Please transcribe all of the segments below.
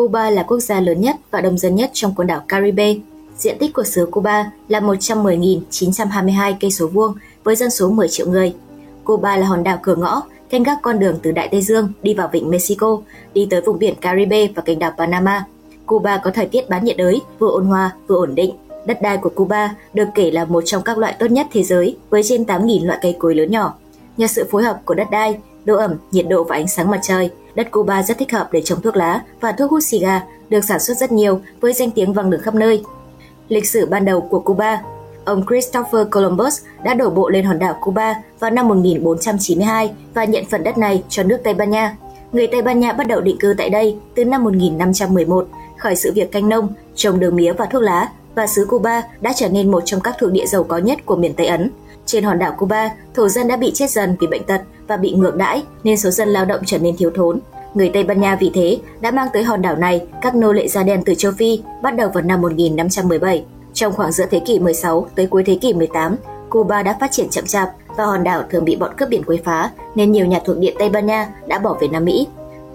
Cuba là quốc gia lớn nhất và đông dân nhất trong quần đảo Caribe. Diện tích của xứ Cuba là 110.922 cây số vuông với dân số 10 triệu người. Cuba là hòn đảo cửa ngõ canh gác con đường từ Đại Tây Dương đi vào vịnh Mexico, đi tới vùng biển Caribe và kênh đảo Panama. Cuba có thời tiết bán nhiệt đới, vừa ôn hòa vừa ổn định. Đất đai của Cuba được kể là một trong các loại tốt nhất thế giới với trên 8.000 loại cây cối lớn nhỏ. Nhờ sự phối hợp của đất đai, độ ẩm, nhiệt độ và ánh sáng mặt trời, đất Cuba rất thích hợp để trồng thuốc lá và thuốc hút xì gà được sản xuất rất nhiều với danh tiếng vang được khắp nơi. Lịch sử ban đầu của Cuba Ông Christopher Columbus đã đổ bộ lên hòn đảo Cuba vào năm 1492 và nhận phần đất này cho nước Tây Ban Nha. Người Tây Ban Nha bắt đầu định cư tại đây từ năm 1511, khởi sự việc canh nông, trồng đường mía và thuốc lá và xứ Cuba đã trở nên một trong các thuộc địa giàu có nhất của miền Tây Ấn. Trên hòn đảo Cuba, thổ dân đã bị chết dần vì bệnh tật và bị ngược đãi nên số dân lao động trở nên thiếu thốn. Người Tây Ban Nha vì thế đã mang tới hòn đảo này các nô lệ da đen từ châu Phi bắt đầu vào năm 1517. Trong khoảng giữa thế kỷ 16 tới cuối thế kỷ 18, Cuba đã phát triển chậm chạp và hòn đảo thường bị bọn cướp biển quấy phá nên nhiều nhà thuộc địa Tây Ban Nha đã bỏ về Nam Mỹ.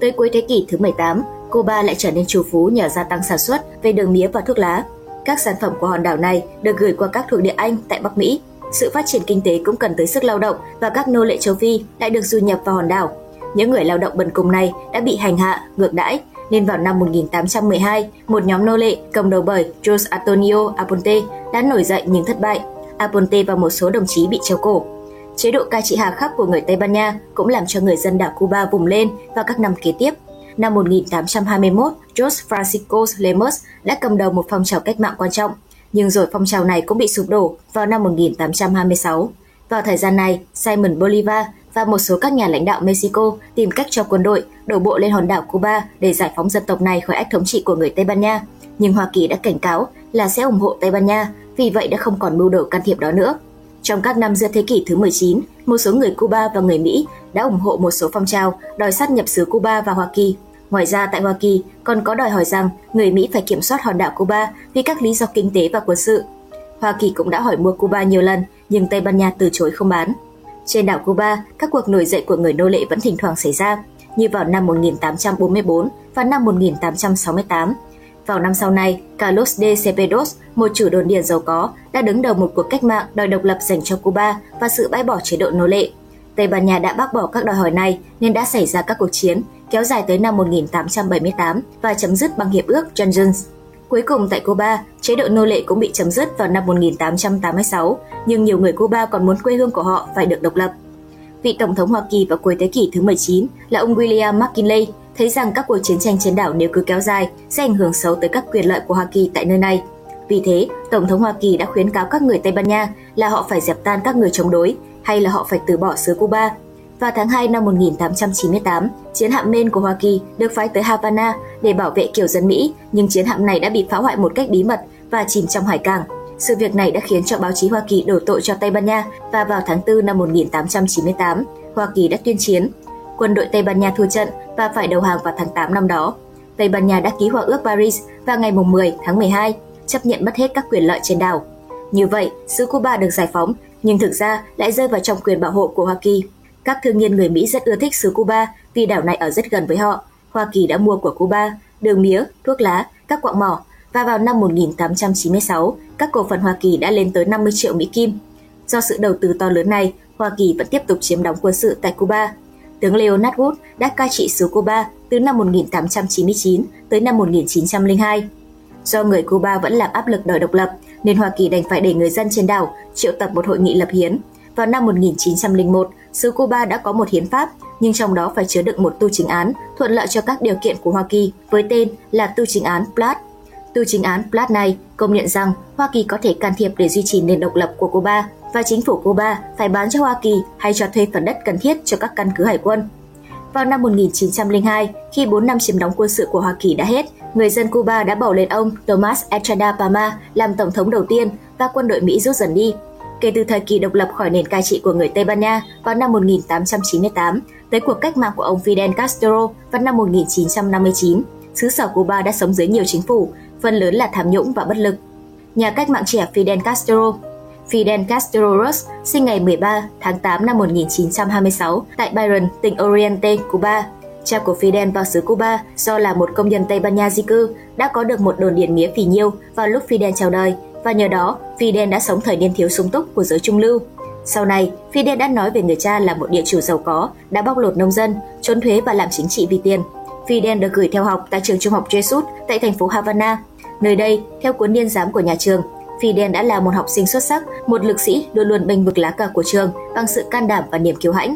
Tới cuối thế kỷ thứ 18, Cuba lại trở nên trù phú nhờ gia tăng sản xuất về đường mía và thuốc lá. Các sản phẩm của hòn đảo này được gửi qua các thuộc địa Anh tại Bắc Mỹ. Sự phát triển kinh tế cũng cần tới sức lao động và các nô lệ châu Phi lại được du nhập vào hòn đảo. Những người lao động bần cùng này đã bị hành hạ, ngược đãi nên vào năm 1812, một nhóm nô lệ cầm đầu bởi Jose Antonio Aponte đã nổi dậy nhưng thất bại. Aponte và một số đồng chí bị treo cổ. Chế độ cai trị hà khắc của người Tây Ban Nha cũng làm cho người dân đảo Cuba vùng lên vào các năm kế tiếp. Năm 1821, Jose Francisco Lemos đã cầm đầu một phong trào cách mạng quan trọng, nhưng rồi phong trào này cũng bị sụp đổ vào năm 1826. Vào thời gian này, Simon Bolivar và một số các nhà lãnh đạo Mexico tìm cách cho quân đội đổ bộ lên hòn đảo Cuba để giải phóng dân tộc này khỏi ách thống trị của người Tây Ban Nha. Nhưng Hoa Kỳ đã cảnh cáo là sẽ ủng hộ Tây Ban Nha, vì vậy đã không còn mưu đồ can thiệp đó nữa. Trong các năm giữa thế kỷ thứ 19, một số người Cuba và người Mỹ đã ủng hộ một số phong trào đòi sát nhập xứ Cuba và Hoa Kỳ. Ngoài ra tại Hoa Kỳ còn có đòi hỏi rằng người Mỹ phải kiểm soát hòn đảo Cuba vì các lý do kinh tế và quân sự. Hoa Kỳ cũng đã hỏi mua Cuba nhiều lần, nhưng Tây Ban Nha từ chối không bán. Trên đảo Cuba, các cuộc nổi dậy của người nô lệ vẫn thỉnh thoảng xảy ra, như vào năm 1844 và năm 1868. Vào năm sau này, Carlos de Cepedos, một chủ đồn điền giàu có, đã đứng đầu một cuộc cách mạng đòi độc lập dành cho Cuba và sự bãi bỏ chế độ nô lệ. Tây Ban Nha đã bác bỏ các đòi hỏi này nên đã xảy ra các cuộc chiến kéo dài tới năm 1878 và chấm dứt bằng hiệp ước Janjuns. Cuối cùng tại Cuba, chế độ nô lệ cũng bị chấm dứt vào năm 1886, nhưng nhiều người Cuba còn muốn quê hương của họ phải được độc lập. Vị Tổng thống Hoa Kỳ vào cuối thế kỷ thứ 19 là ông William McKinley thấy rằng các cuộc chiến tranh trên đảo nếu cứ kéo dài sẽ ảnh hưởng xấu tới các quyền lợi của Hoa Kỳ tại nơi này. Vì thế, Tổng thống Hoa Kỳ đã khuyến cáo các người Tây Ban Nha là họ phải dẹp tan các người chống đối hay là họ phải từ bỏ xứ Cuba vào tháng 2 năm 1898, chiến hạm Maine của Hoa Kỳ được phái tới Havana để bảo vệ kiểu dân Mỹ, nhưng chiến hạm này đã bị phá hoại một cách bí mật và chìm trong hải cảng. Sự việc này đã khiến cho báo chí Hoa Kỳ đổ tội cho Tây Ban Nha và vào tháng 4 năm 1898, Hoa Kỳ đã tuyên chiến. Quân đội Tây Ban Nha thua trận và phải đầu hàng vào tháng 8 năm đó. Tây Ban Nha đã ký hòa ước Paris vào ngày 10 tháng 12, chấp nhận mất hết các quyền lợi trên đảo. Như vậy, xứ Cuba được giải phóng, nhưng thực ra lại rơi vào trong quyền bảo hộ của Hoa Kỳ. Các thương nhân người Mỹ rất ưa thích xứ Cuba vì đảo này ở rất gần với họ. Hoa Kỳ đã mua của Cuba đường mía, thuốc lá, các quạng mỏ và vào năm 1896, các cổ phần Hoa Kỳ đã lên tới 50 triệu Mỹ Kim. Do sự đầu tư to lớn này, Hoa Kỳ vẫn tiếp tục chiếm đóng quân sự tại Cuba. Tướng Leonard Wood đã cai trị xứ Cuba từ năm 1899 tới năm 1902. Do người Cuba vẫn làm áp lực đòi độc lập, nên Hoa Kỳ đành phải để người dân trên đảo triệu tập một hội nghị lập hiến. Vào năm 1901, xứ Cuba đã có một hiến pháp, nhưng trong đó phải chứa đựng một tu chính án thuận lợi cho các điều kiện của Hoa Kỳ với tên là tu chính án Platt. Tu chính án Platt này công nhận rằng Hoa Kỳ có thể can thiệp để duy trì nền độc lập của Cuba và chính phủ Cuba phải bán cho Hoa Kỳ hay cho thuê phần đất cần thiết cho các căn cứ hải quân. Vào năm 1902, khi 4 năm chiếm đóng quân sự của Hoa Kỳ đã hết, người dân Cuba đã bầu lên ông Tomas Estrada Palma làm tổng thống đầu tiên và quân đội Mỹ rút dần đi kể từ thời kỳ độc lập khỏi nền cai trị của người Tây Ban Nha vào năm 1898 tới cuộc cách mạng của ông Fidel Castro vào năm 1959, xứ sở Cuba đã sống dưới nhiều chính phủ, phần lớn là tham nhũng và bất lực. Nhà cách mạng trẻ Fidel Castro Fidel Castro Ruz sinh ngày 13 tháng 8 năm 1926 tại Byron, tỉnh Oriente, Cuba. Cha của Fidel vào xứ Cuba do là một công nhân Tây Ban Nha di cư đã có được một đồn điền mía phì nhiêu vào lúc Fidel chào đời và nhờ đó Fidel đã sống thời niên thiếu sung túc của giới trung lưu. Sau này, Fidel đã nói về người cha là một địa chủ giàu có, đã bóc lột nông dân, trốn thuế và làm chính trị vì tiền. Fidel được gửi theo học tại trường trung học Jesus tại thành phố Havana. Nơi đây, theo cuốn niên giám của nhà trường, Fidel đã là một học sinh xuất sắc, một lực sĩ luôn luôn bênh vực lá cờ của trường bằng sự can đảm và niềm kiêu hãnh.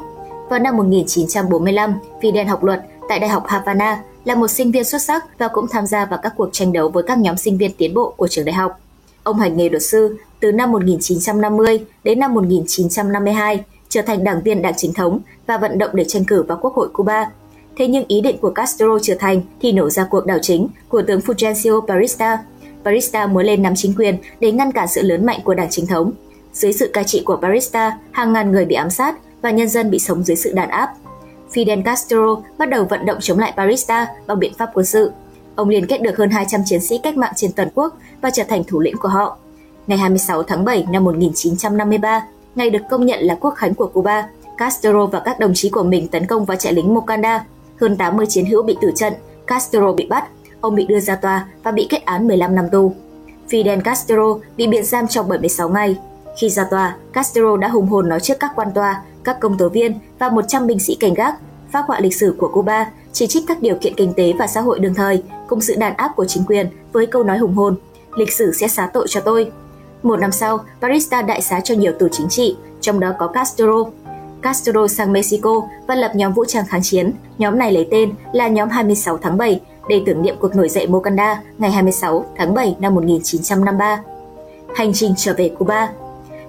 Vào năm 1945, Fidel học luật tại Đại học Havana, là một sinh viên xuất sắc và cũng tham gia vào các cuộc tranh đấu với các nhóm sinh viên tiến bộ của trường đại học. Ông hành nghề luật sư từ năm 1950 đến năm 1952, trở thành đảng viên đảng chính thống và vận động để tranh cử vào Quốc hội Cuba. Thế nhưng ý định của Castro trở thành thì nổ ra cuộc đảo chính của tướng Fulgencio Barista. Barista muốn lên nắm chính quyền để ngăn cản sự lớn mạnh của đảng chính thống. Dưới sự cai trị của Barista, hàng ngàn người bị ám sát và nhân dân bị sống dưới sự đàn áp. Fidel Castro bắt đầu vận động chống lại Barista bằng biện pháp quân sự. Ông liên kết được hơn 200 chiến sĩ cách mạng trên toàn quốc và trở thành thủ lĩnh của họ. Ngày 26 tháng 7 năm 1953, ngày được công nhận là quốc khánh của Cuba, Castro và các đồng chí của mình tấn công vào trại lính Mocanda. Hơn 80 chiến hữu bị tử trận, Castro bị bắt, ông bị đưa ra tòa và bị kết án 15 năm tù. Fidel Castro bị biệt giam trong 76 ngày. Khi ra tòa, Castro đã hùng hồn nói trước các quan tòa, các công tố viên và 100 binh sĩ cảnh gác, phác họa lịch sử của Cuba, chỉ trích các điều kiện kinh tế và xã hội đương thời cùng sự đàn áp của chính quyền với câu nói hùng hồn, lịch sử sẽ xá tội cho tôi. Một năm sau, Barista đại xá cho nhiều tù chính trị, trong đó có Castro. Castro sang Mexico và lập nhóm vũ trang kháng chiến. Nhóm này lấy tên là nhóm 26 tháng 7 để tưởng niệm cuộc nổi dậy Mocanda ngày 26 tháng 7 năm 1953. Hành trình trở về Cuba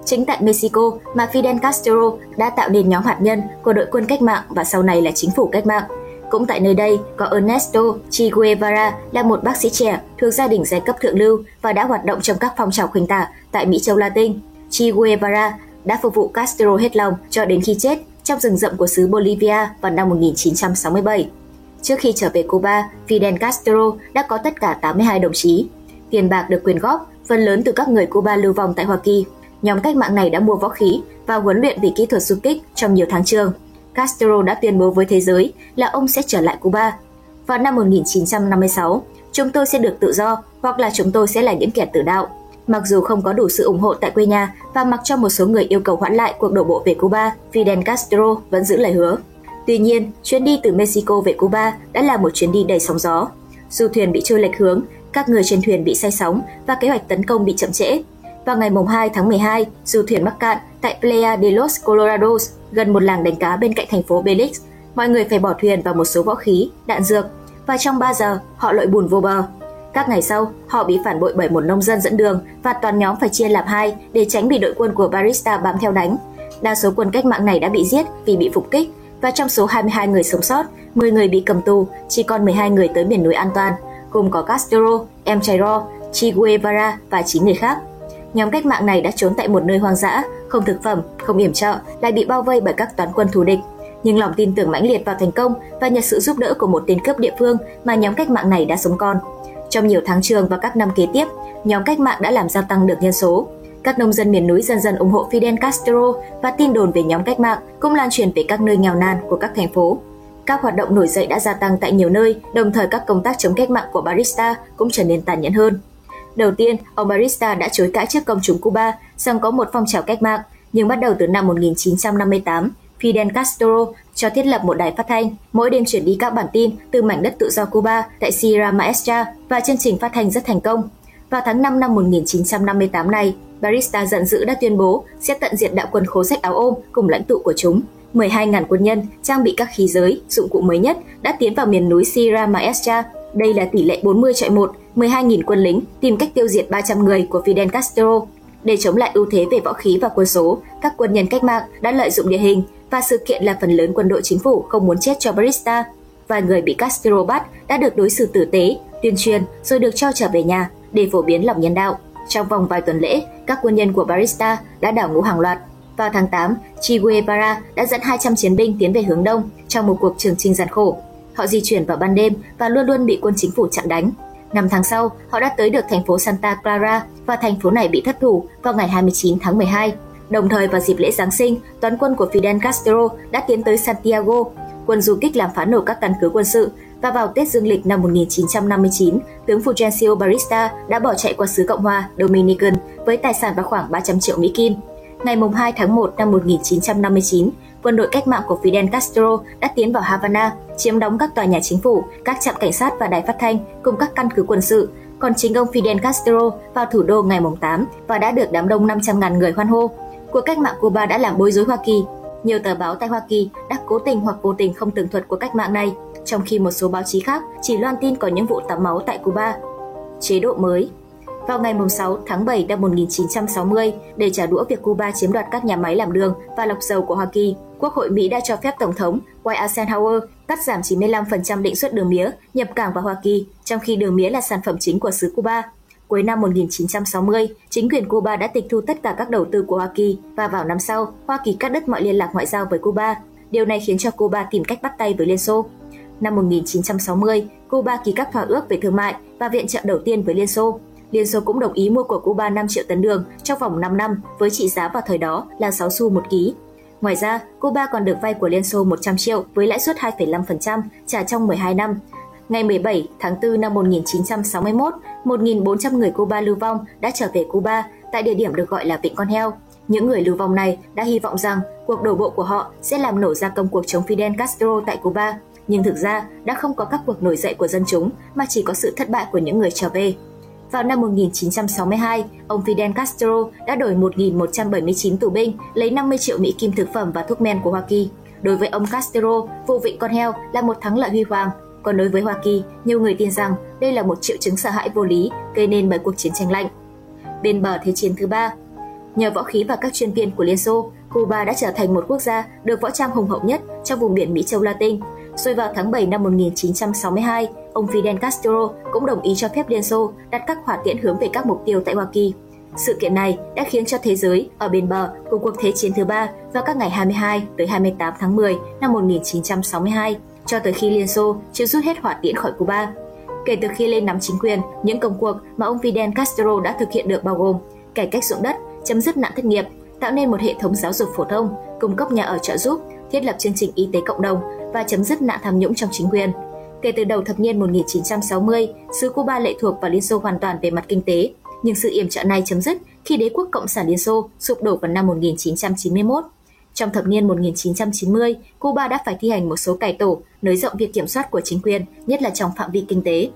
Chính tại Mexico mà Fidel Castro đã tạo nên nhóm hạt nhân của đội quân cách mạng và sau này là chính phủ cách mạng. Cũng tại nơi đây có Ernesto Che Guevara là một bác sĩ trẻ thuộc gia đình giai cấp thượng lưu và đã hoạt động trong các phong trào khuynh tả tại Mỹ Châu Latin. Che Guevara đã phục vụ Castro hết lòng cho đến khi chết trong rừng rậm của xứ Bolivia vào năm 1967. Trước khi trở về Cuba, Fidel Castro đã có tất cả 82 đồng chí. Tiền bạc được quyên góp, phần lớn từ các người Cuba lưu vong tại Hoa Kỳ. Nhóm cách mạng này đã mua võ khí và huấn luyện về kỹ thuật xung kích trong nhiều tháng trường. Castro đã tuyên bố với thế giới là ông sẽ trở lại Cuba. Vào năm 1956, chúng tôi sẽ được tự do hoặc là chúng tôi sẽ là những kẻ tử đạo. Mặc dù không có đủ sự ủng hộ tại quê nhà và mặc cho một số người yêu cầu hoãn lại cuộc đổ bộ về Cuba, Fidel Castro vẫn giữ lời hứa. Tuy nhiên, chuyến đi từ Mexico về Cuba đã là một chuyến đi đầy sóng gió. Du thuyền bị trôi lệch hướng, các người trên thuyền bị say sóng và kế hoạch tấn công bị chậm trễ. Vào ngày 2 tháng 12, du thuyền mắc cạn tại Playa de los Colorados, gần một làng đánh cá bên cạnh thành phố Belix. Mọi người phải bỏ thuyền và một số võ khí, đạn dược, và trong 3 giờ họ lội bùn vô bờ. Các ngày sau, họ bị phản bội bởi một nông dân dẫn đường và toàn nhóm phải chia làm hai để tránh bị đội quân của Barista bám theo đánh. Đa số quân cách mạng này đã bị giết vì bị phục kích và trong số 22 người sống sót, 10 người bị cầm tù, chỉ còn 12 người tới miền núi an toàn, gồm có Castro, Em Chairo, Che Guevara và 9 người khác. Nhóm cách mạng này đã trốn tại một nơi hoang dã, không thực phẩm, không yểm trợ, lại bị bao vây bởi các toán quân thù địch. Nhưng lòng tin tưởng mãnh liệt vào thành công và nhờ sự giúp đỡ của một tên cướp địa phương mà nhóm cách mạng này đã sống còn. Trong nhiều tháng trường và các năm kế tiếp, nhóm cách mạng đã làm gia tăng được nhân số. Các nông dân miền núi dần dần ủng hộ Fidel Castro và tin đồn về nhóm cách mạng cũng lan truyền về các nơi nghèo nàn của các thành phố. Các hoạt động nổi dậy đã gia tăng tại nhiều nơi, đồng thời các công tác chống cách mạng của Barista cũng trở nên tàn nhẫn hơn. Đầu tiên, ông Barista đã chối cãi trước công chúng Cuba rằng có một phong trào cách mạng, nhưng bắt đầu từ năm 1958, Fidel Castro cho thiết lập một đài phát thanh, mỗi đêm chuyển đi các bản tin từ mảnh đất tự do Cuba tại Sierra Maestra và chương trình phát thanh rất thành công. Vào tháng 5 năm 1958 này, Barista giận dữ đã tuyên bố sẽ tận diệt đạo quân khố sách áo ôm cùng lãnh tụ của chúng. 12.000 quân nhân trang bị các khí giới, dụng cụ mới nhất đã tiến vào miền núi Sierra Maestra. Đây là tỷ lệ 40 chạy 1, 12.000 quân lính tìm cách tiêu diệt 300 người của Fidel Castro. Để chống lại ưu thế về võ khí và quân số, các quân nhân cách mạng đã lợi dụng địa hình và sự kiện là phần lớn quân đội chính phủ không muốn chết cho Barista. Vài người bị Castro bắt đã được đối xử tử tế, tuyên truyền rồi được cho trở về nhà để phổ biến lòng nhân đạo. Trong vòng vài tuần lễ, các quân nhân của Barista đã đảo ngũ hàng loạt. Vào tháng 8, Che Guevara đã dẫn 200 chiến binh tiến về hướng đông trong một cuộc trường trinh gian khổ. Họ di chuyển vào ban đêm và luôn luôn bị quân chính phủ chặn đánh. Năm tháng sau, họ đã tới được thành phố Santa Clara và thành phố này bị thất thủ vào ngày 29 tháng 12. Đồng thời vào dịp lễ Giáng sinh, toán quân của Fidel Castro đã tiến tới Santiago. quân du kích làm phá nổ các căn cứ quân sự và vào Tết Dương lịch năm 1959, tướng Fulgencio Barista đã bỏ chạy qua xứ Cộng hòa Dominican với tài sản vào khoảng 300 triệu Mỹ Kim. Ngày 2 tháng 1 năm 1959, quân đội cách mạng của Fidel Castro đã tiến vào Havana, chiếm đóng các tòa nhà chính phủ, các trạm cảnh sát và đài phát thanh cùng các căn cứ quân sự. Còn chính ông Fidel Castro vào thủ đô ngày 8 và đã được đám đông 500.000 người hoan hô. Cuộc cách mạng Cuba đã làm bối rối Hoa Kỳ. Nhiều tờ báo tại Hoa Kỳ đã cố tình hoặc vô tình không tường thuật cuộc cách mạng này, trong khi một số báo chí khác chỉ loan tin có những vụ tắm máu tại Cuba. Chế độ mới vào ngày 6 tháng 7 năm 1960 để trả đũa việc Cuba chiếm đoạt các nhà máy làm đường và lọc dầu của Hoa Kỳ. Quốc hội Mỹ đã cho phép Tổng thống Dwight Eisenhower cắt giảm 95% định suất đường mía nhập cảng vào Hoa Kỳ, trong khi đường mía là sản phẩm chính của xứ Cuba. Cuối năm 1960, chính quyền Cuba đã tịch thu tất cả các đầu tư của Hoa Kỳ và vào năm sau, Hoa Kỳ cắt đứt mọi liên lạc ngoại giao với Cuba. Điều này khiến cho Cuba tìm cách bắt tay với Liên Xô. Năm 1960, Cuba ký các thỏa ước về thương mại và viện trợ đầu tiên với Liên Xô. Liên Xô cũng đồng ý mua của Cuba 5 triệu tấn đường trong vòng 5 năm với trị giá vào thời đó là 6 xu một ký. Ngoài ra, Cuba còn được vay của Liên Xô 100 triệu với lãi suất 2,5% trả trong 12 năm. Ngày 17 tháng 4 năm 1961, 1.400 người Cuba lưu vong đã trở về Cuba tại địa điểm được gọi là Vịnh Con Heo. Những người lưu vong này đã hy vọng rằng cuộc đổ bộ của họ sẽ làm nổ ra công cuộc chống Fidel Castro tại Cuba, nhưng thực ra đã không có các cuộc nổi dậy của dân chúng mà chỉ có sự thất bại của những người trở về. Vào năm 1962, ông Fidel Castro đã đổi 1.179 tù binh lấy 50 triệu Mỹ kim thực phẩm và thuốc men của Hoa Kỳ. Đối với ông Castro, vụ vịnh con heo là một thắng lợi huy hoàng. Còn đối với Hoa Kỳ, nhiều người tin rằng đây là một triệu chứng sợ hãi vô lý gây nên bởi cuộc chiến tranh lạnh. Bên bờ Thế chiến thứ ba, nhờ võ khí và các chuyên viên của Liên Xô, Cuba đã trở thành một quốc gia được võ trang hùng hậu nhất trong vùng biển Mỹ Châu Latin. Rồi vào tháng 7 năm 1962, ông Fidel Castro cũng đồng ý cho phép Liên Xô đặt các hỏa tiễn hướng về các mục tiêu tại Hoa Kỳ. Sự kiện này đã khiến cho thế giới ở bên bờ của cuộc Thế chiến thứ ba vào các ngày 22 tới 28 tháng 10 năm 1962, cho tới khi Liên Xô chưa rút hết hỏa tiễn khỏi Cuba. Kể từ khi lên nắm chính quyền, những công cuộc mà ông Fidel Castro đã thực hiện được bao gồm cải cách ruộng đất, chấm dứt nạn thất nghiệp, tạo nên một hệ thống giáo dục phổ thông, cung cấp nhà ở trợ giúp, thiết lập chương trình y tế cộng đồng và chấm dứt nạn tham nhũng trong chính quyền. Kể từ đầu thập niên 1960, xứ Cuba lệ thuộc vào Liên Xô hoàn toàn về mặt kinh tế, nhưng sự yểm trợ này chấm dứt khi đế quốc Cộng sản Liên Xô sụp đổ vào năm 1991. Trong thập niên 1990, Cuba đã phải thi hành một số cải tổ, nới rộng việc kiểm soát của chính quyền, nhất là trong phạm vi kinh tế.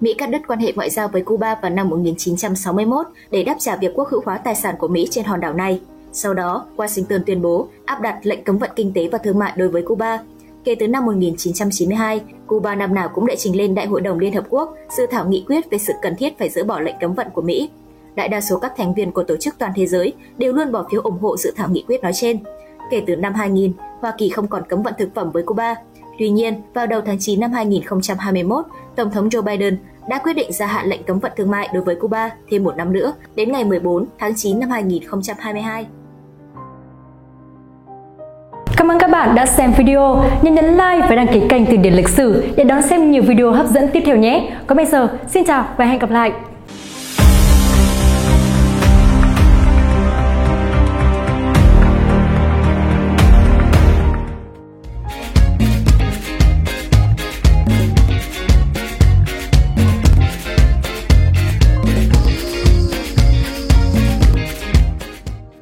Mỹ cắt đứt quan hệ ngoại giao với Cuba vào năm 1961 để đáp trả việc quốc hữu hóa tài sản của Mỹ trên hòn đảo này. Sau đó, Washington tuyên bố áp đặt lệnh cấm vận kinh tế và thương mại đối với Cuba, Kể từ năm 1992, Cuba năm nào cũng đệ trình lên Đại hội đồng Liên Hợp Quốc dự thảo nghị quyết về sự cần thiết phải dỡ bỏ lệnh cấm vận của Mỹ. Đại đa số các thành viên của tổ chức toàn thế giới đều luôn bỏ phiếu ủng hộ dự thảo nghị quyết nói trên. Kể từ năm 2000, Hoa Kỳ không còn cấm vận thực phẩm với Cuba. Tuy nhiên, vào đầu tháng 9 năm 2021, Tổng thống Joe Biden đã quyết định gia hạn lệnh cấm vận thương mại đối với Cuba thêm một năm nữa, đến ngày 14 tháng 9 năm 2022. Cảm ơn các bạn đã xem video. Nhớ nhấn like và đăng ký kênh Từ điển lịch sử để đón xem nhiều video hấp dẫn tiếp theo nhé. Còn bây giờ, xin chào và hẹn gặp lại.